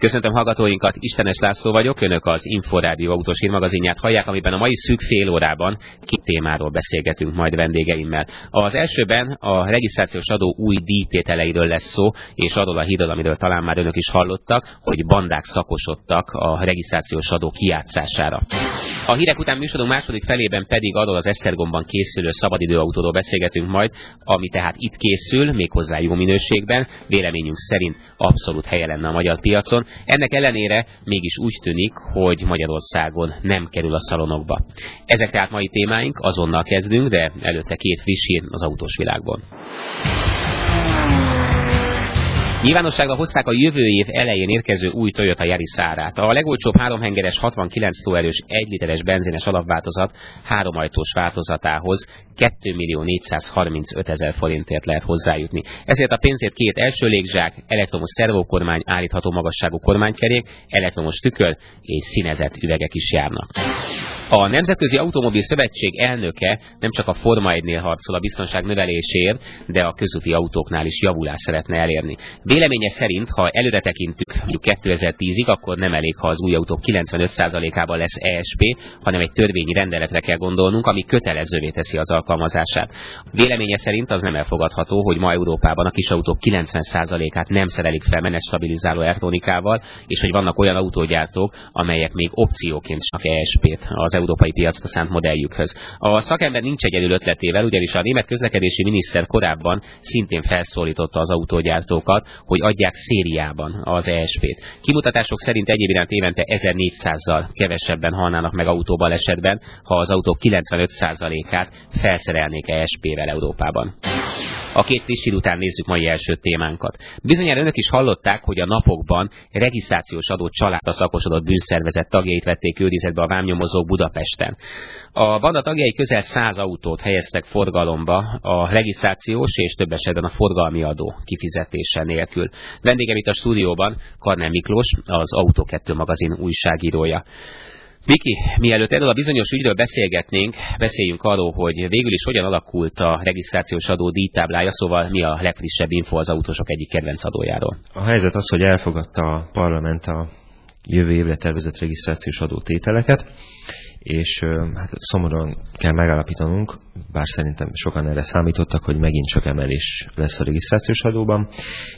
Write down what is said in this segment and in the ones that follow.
Köszöntöm hallgatóinkat, Istenes László vagyok, önök az Inforádió autós hírmagazinját hallják, amiben a mai szűk fél órában két témáról beszélgetünk majd vendégeimmel. Az elsőben a regisztrációs adó új díjtételeiről lesz szó, és arról a hírról, amiről talán már önök is hallottak, hogy bandák szakosodtak a regisztrációs adó kijátszására. A hírek után műsorunk második felében pedig arról az Esztergomban készülő szabadidőautóról beszélgetünk majd, ami tehát itt készül, méghozzá jó minőségben, véleményünk szerint abszolút helye lenne a magyar piacon. Ennek ellenére mégis úgy tűnik, hogy Magyarországon nem kerül a szalonokba. Ezek tehát mai témáink, azonnal kezdünk, de előtte két friss hír az autós világból. Nyilvánosságra hozták a jövő év elején érkező új Toyota Yaris árát. A legolcsóbb háromhengeres 69 lóerős 1 literes benzines alapváltozat háromajtós változatához 2 millió 435 ezer forintért lehet hozzájutni. Ezért a pénzért két első légzsák, elektromos szervókormány, állítható magasságú kormánykerék, elektromos tükör és színezett üvegek is járnak. A Nemzetközi Automobil Szövetség elnöke nem csak a Forma 1-nél harcol a biztonság növeléséért, de a közúti autóknál is javulást szeretne elérni. Véleménye szerint, ha előre tekintünk 2010-ig, akkor nem elég, ha az új autók 95%-ában lesz ESP, hanem egy törvényi rendeletre kell gondolnunk, ami kötelezővé teszi az alkalmazását. Véleménye szerint az nem elfogadható, hogy ma Európában a kis autók 90%-át nem szerelik fel menet stabilizáló elektronikával, és hogy vannak olyan autógyártók, amelyek még opcióként csak ESP-t az európai piacra szánt modelljükhöz. A szakember nincs egyedül ötletével, ugyanis a német közlekedési miniszter korábban szintén felszólította az autógyártókat, hogy adják szériában az ESP-t. Kimutatások szerint egyéb iránt évente 1400-zal kevesebben halnának meg autóbal esetben, ha az autók 95%-át felszerelnék ESP-vel Európában. A két friss után nézzük mai első témánkat. Bizonyára önök is hallották, hogy a napokban regisztrációs adó családra szakosodott bűnszervezet tagjait vették őrizetbe a vámnyomozók Budapesten. A banda tagjai közel 100 autót helyeztek forgalomba a regisztrációs és több esetben a forgalmi adó kifizetése nélkül. Vendégem itt a stúdióban Karnem Miklós, az Autó 2 magazin újságírója. Viki, mielőtt erről a bizonyos ügyről beszélgetnénk, beszéljünk arról, hogy végül is hogyan alakult a regisztrációs adó díjtáblája, szóval mi a legfrissebb info az autósok egyik kedvenc adójáról. A helyzet az, hogy elfogadta a parlament a jövő évre tervezett regisztrációs adó tételeket, és hát szomorúan kell megállapítanunk, bár szerintem sokan erre számítottak, hogy megint csak emelés lesz a regisztrációs adóban.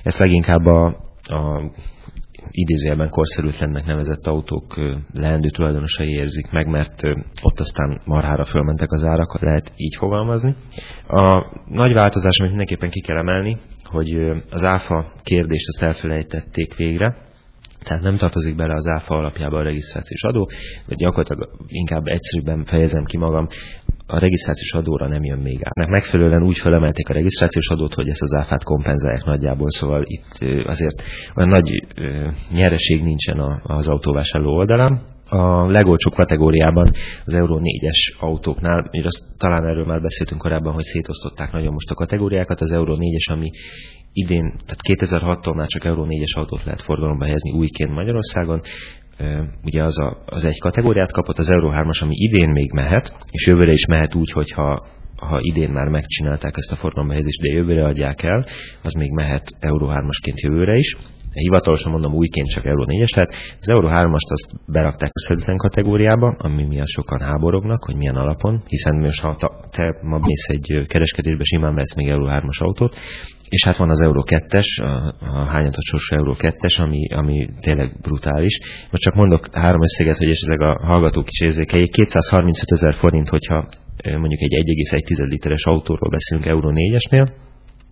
Ezt leginkább a, a idézőjelben korszerűtlennek nevezett autók leendő tulajdonosai érzik meg, mert ott aztán marhára fölmentek az árak, lehet így fogalmazni. A nagy változás, amit mindenképpen ki kell emelni, hogy az áfa kérdést azt elfelejtették végre, tehát nem tartozik bele az áfa alapjába a regisztrációs adó, vagy gyakorlatilag inkább egyszerűbben fejezem ki magam, a regisztrációs adóra nem jön még át. Megfelelően úgy felemelték a regisztrációs adót, hogy ezt az áfát kompenzálják nagyjából, szóval itt azért olyan nagy nyereség nincsen az autóvásárló oldalán. A legolcsóbb kategóriában az Euró 4-es autóknál, ugye azt, talán erről már beszéltünk korábban, hogy szétosztották nagyon most a kategóriákat, az Euró 4-es, ami idén, tehát 2006-tól már csak Euró 4-es autót lehet forgalomba helyezni újként Magyarországon, ugye az, a, az egy kategóriát kapott, az Euro 3-as, ami idén még mehet, és jövőre is mehet úgy, hogyha ha idén már megcsinálták ezt a forgalombehelyezést, de jövőre adják el, az még mehet Euro 3-asként jövőre is. Hivatalosan mondom újként csak Euro 4-es lehet. Az Euro 3-ast azt berakták a szerűtlen kategóriába, ami miatt sokan háborognak, hogy milyen alapon, hiszen most ha te ma mész egy kereskedésbe, simán vesz még Euro 3-as autót, és hát van az Euro 2-es, a, a hányatosos Euro 2-es, ami, ami tényleg brutális. Most csak mondok három összeget, hogy esetleg a hallgatók is érzékeljék. 235 ezer forint, hogyha mondjuk egy 1,1 literes autóról beszélünk Euro 4-esnél,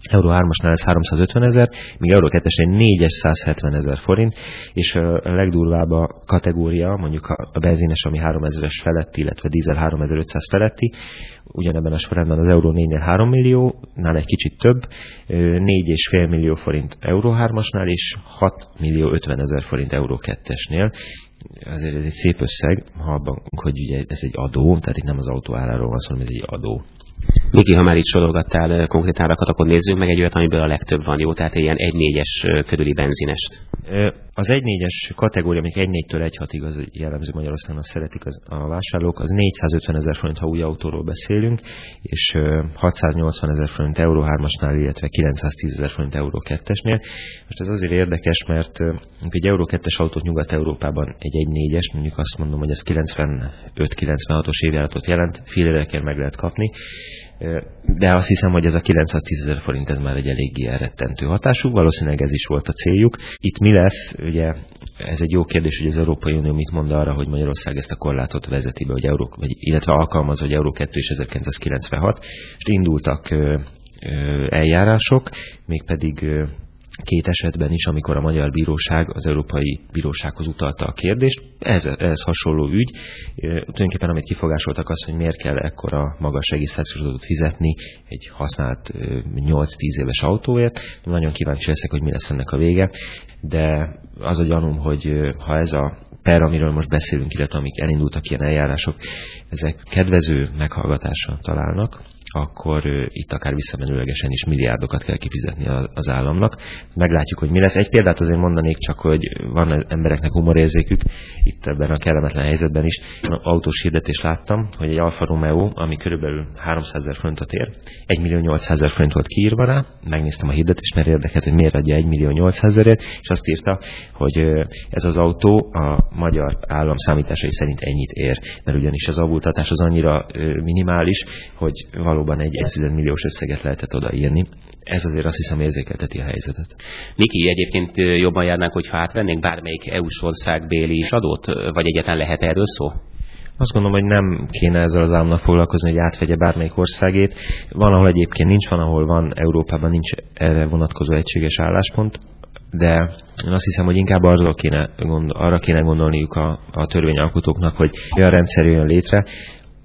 Euró 3-asnál ez 350 ezer, míg Euró 2-esnél 470 ezer forint, és a legdurvább a kategória, mondjuk a benzines, ami 3000-es feletti, illetve dízel 3500 feletti, ugyanebben a sorrendben az Euró 4-nél 3 millió, nál egy kicsit több, 4,5 millió forint Euró 3-asnál, és 6 millió 50 ezer forint Euró 2-esnél. Azért ez egy szép összeg, ha abban, hogy ugye ez egy adó, tehát itt nem az autó áráról van szó, hanem egy adó. Miki, ha már itt sorogattál konkrét árakat, akkor nézzünk meg egy olyat, amiből a legtöbb van, jó? Tehát ilyen 1-4-es körüli benzinest. Az 1-4-es kategória, amik 1-4-től 1-6-ig az jellemző Magyarországon, azt szeretik az, a vásárlók, az 450 ezer forint, ha új autóról beszélünk, és 680 ezer forint Euró 3-asnál, illetve 910 ezer forint Euró 2-esnél. Most ez azért érdekes, mert egy Euró 2-es autót Nyugat-Európában egy 1-4-es, mondjuk azt mondom, hogy ez 95-96-os évjáratot jelent, fél meg lehet kapni, de azt hiszem, hogy ez a 910 ezer forint ez már egy eléggé elrettentő hatású, valószínűleg ez is volt a céljuk. Itt mi lesz, ugye ez egy jó kérdés, hogy az Európai Unió mit mond arra, hogy Magyarország ezt a korlátot vezeti be, hogy Euró, vagy, illetve alkalmaz, hogy Euró 2 és 1996, és indultak eljárások, mégpedig két esetben is, amikor a Magyar Bíróság az Európai Bírósághoz utalta a kérdést. Ez, ez hasonló ügy. Tulajdonképpen amit kifogásoltak az, hogy miért kell ekkora magas regisztrációs fizetni egy használt 8-10 éves autóért. Nagyon kíváncsi leszek, hogy mi lesz ennek a vége, de az a gyanúm, hogy ha ez a per, amiről most beszélünk, illetve amik elindultak ilyen eljárások, ezek kedvező meghallgatásra találnak, akkor itt akár visszamenőlegesen is milliárdokat kell kifizetni az államnak. Meglátjuk, hogy mi lesz. Egy példát azért mondanék csak, hogy van embereknek humorérzékük, itt ebben a kellemetlen helyzetben is. Autós hirdetés láttam, hogy egy Alfa Romeo, ami körülbelül 300 ezer forintot ér, 1 millió 800 ezer forint volt kiírva rá, megnéztem a hirdetést, mert érdekelt, hogy miért adja 1 millió 800 ezerért, és azt írta, hogy ez az autó a magyar állam számításai szerint ennyit ér, mert ugyanis az avultatás az annyira minimális, hogy való valóban egy 1 milliós összeget lehetett odaírni. Ez azért azt hiszem érzékelteti a helyzetet. Miki, egyébként jobban járnánk, hogyha átvennénk bármelyik EU-s ország béli adót, vagy egyetlen lehet erről szó? Azt gondolom, hogy nem kéne ezzel az államnak foglalkozni, hogy átvegye bármelyik országét. Van, ahol egyébként nincs, van, ahol van, Európában nincs erre vonatkozó egységes álláspont, de én azt hiszem, hogy inkább arra kéne, arra kéne gondolniuk a, a törvényalkotóknak, hogy olyan rendszer jön létre,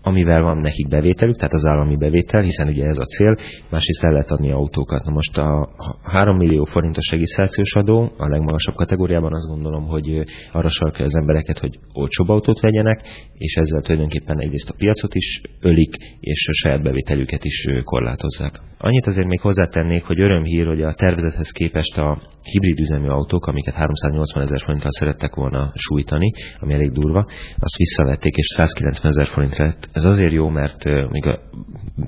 amivel van nekik bevételük, tehát az állami bevétel, hiszen ugye ez a cél, másrészt el lehet adni autókat. Na most a 3 millió forintos regisztrációs adó a legmagasabb kategóriában azt gondolom, hogy arra sarkja az embereket, hogy olcsóbb autót vegyenek, és ezzel tulajdonképpen egyrészt a piacot is ölik, és a saját bevételüket is korlátozzák. Annyit azért még hozzátennék, hogy örömhír, hogy a tervezethez képest a hibrid üzemű autók, amiket 380 ezer forinttal szerettek volna sújtani, ami elég durva, azt visszavették, és 190 ezer forint lett ez azért jó, mert még a,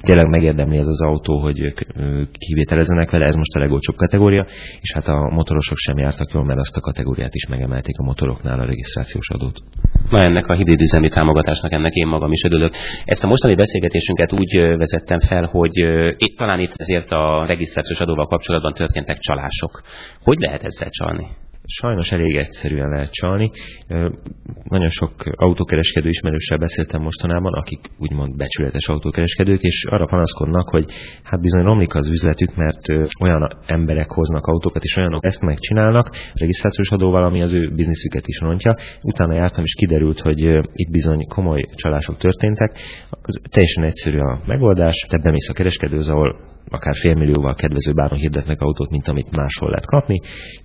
tényleg megérdemli ez az autó, hogy kivételezzenek vele, ez most a legolcsóbb kategória, és hát a motorosok sem jártak jól, mert azt a kategóriát is megemelték a motoroknál a regisztrációs adót. Na ennek a hibrid üzemi támogatásnak ennek én magam is örülök. Ezt a mostani beszélgetésünket úgy vezettem fel, hogy itt talán itt ezért a regisztrációs adóval kapcsolatban történtek csalások. Hogy lehet ezzel csalni? Sajnos elég egyszerűen lehet csalni. Nagyon sok autókereskedő ismerőssel beszéltem mostanában, akik úgymond becsületes autókereskedők, és arra panaszkodnak, hogy hát bizony romlik az üzletük, mert olyan emberek hoznak autókat, és olyanok ezt megcsinálnak, regisztrációs adóval, ami az ő bizniszüket is rontja. Utána jártam, és kiderült, hogy itt bizony komoly csalások történtek. Az teljesen egyszerű a megoldás, te bemész a kereskedőhöz, ahol akár félmillióval kedvező áron hirdetnek autót, mint amit máshol lehet kapni.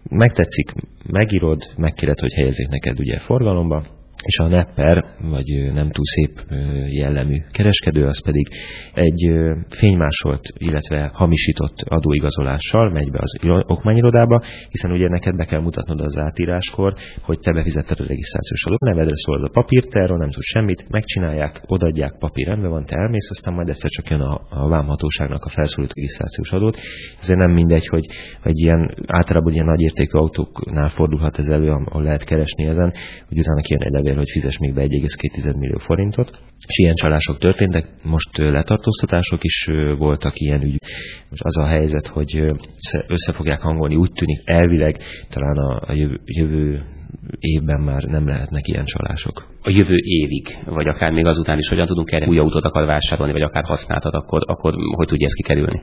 Megtetszik, megírod, megkéred, hogy helyezzék neked ugye forgalomba, és a nepper, vagy nem túl szép jellemű kereskedő, az pedig egy fénymásolt, illetve hamisított adóigazolással megy be az okmányirodába, hiszen ugye neked be kell mutatnod az átíráskor, hogy te befizetted a regisztrációs adót, nevedre szólod a papírt, erről nem tudsz semmit, megcsinálják, odaadják, papír rendben van, te elmész, aztán majd egyszer csak jön a, a vámhatóságnak a felszólít regisztrációs adót. Ezért nem mindegy, hogy egy ilyen általában ilyen nagyértékű autóknál fordulhat ez elő, ahol lehet keresni ezen, hogy utána kijön egy levél azért, hogy fizes még be 1,2 millió forintot. És ilyen csalások történtek, most letartóztatások is voltak ilyen ügy. Most az a helyzet, hogy össze fogják hangolni, úgy tűnik elvileg talán a jövő, évben már nem lehetnek ilyen csalások. A jövő évig, vagy akár még azután is, hogyan tudunk erre új autót akar vásárolni, vagy akár használtat, akkor, akkor hogy tudja ezt kikerülni?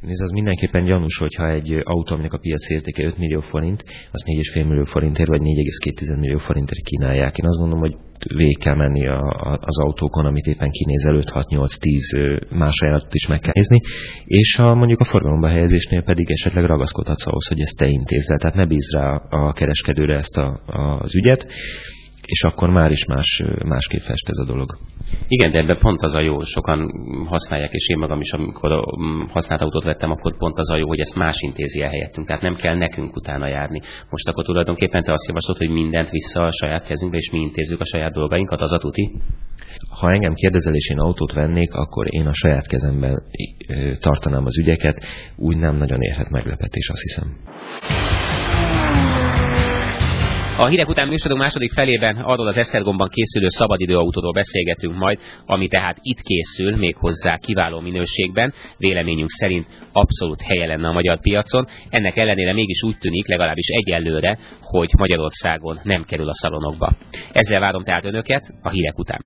Nézd, az mindenképpen gyanús, hogyha egy autó, aminek a piaci értéke 5 millió forint, az 4,5 millió forintért, vagy 4,2 millió forintért kínálják. Én azt gondolom, hogy végig kell menni a, a, az autókon, amit éppen kinézel 5-6-8-10 más ajánlatot is meg kell nézni, és a, mondjuk a forgalomba helyezésnél pedig esetleg ragaszkodhatsz ahhoz, hogy ezt te intézd el, tehát ne bízd rá a kereskedőre ezt a, a, az ügyet, és akkor már is más, másképp fest ez a dolog. Igen, de ebben pont az a jó, sokan használják, és én magam is, amikor használt autót vettem, akkor pont az a jó, hogy ezt más intézi el helyettünk, tehát nem kell nekünk utána járni. Most akkor tulajdonképpen te azt javaslod, hogy mindent vissza a saját kezünkbe, és mi intézzük a saját dolgainkat, az a tuti? Ha engem kérdezel, és én autót vennék, akkor én a saját kezemben tartanám az ügyeket, úgy nem nagyon érhet meglepetés, azt hiszem. A hírek után műsorunk második felében arról az Esztergomban készülő szabadidőautóról beszélgetünk majd, ami tehát itt készül, méghozzá kiváló minőségben, véleményünk szerint abszolút helye lenne a magyar piacon. Ennek ellenére mégis úgy tűnik, legalábbis egyelőre, hogy Magyarországon nem kerül a szalonokba. Ezzel várom tehát önöket a hírek után.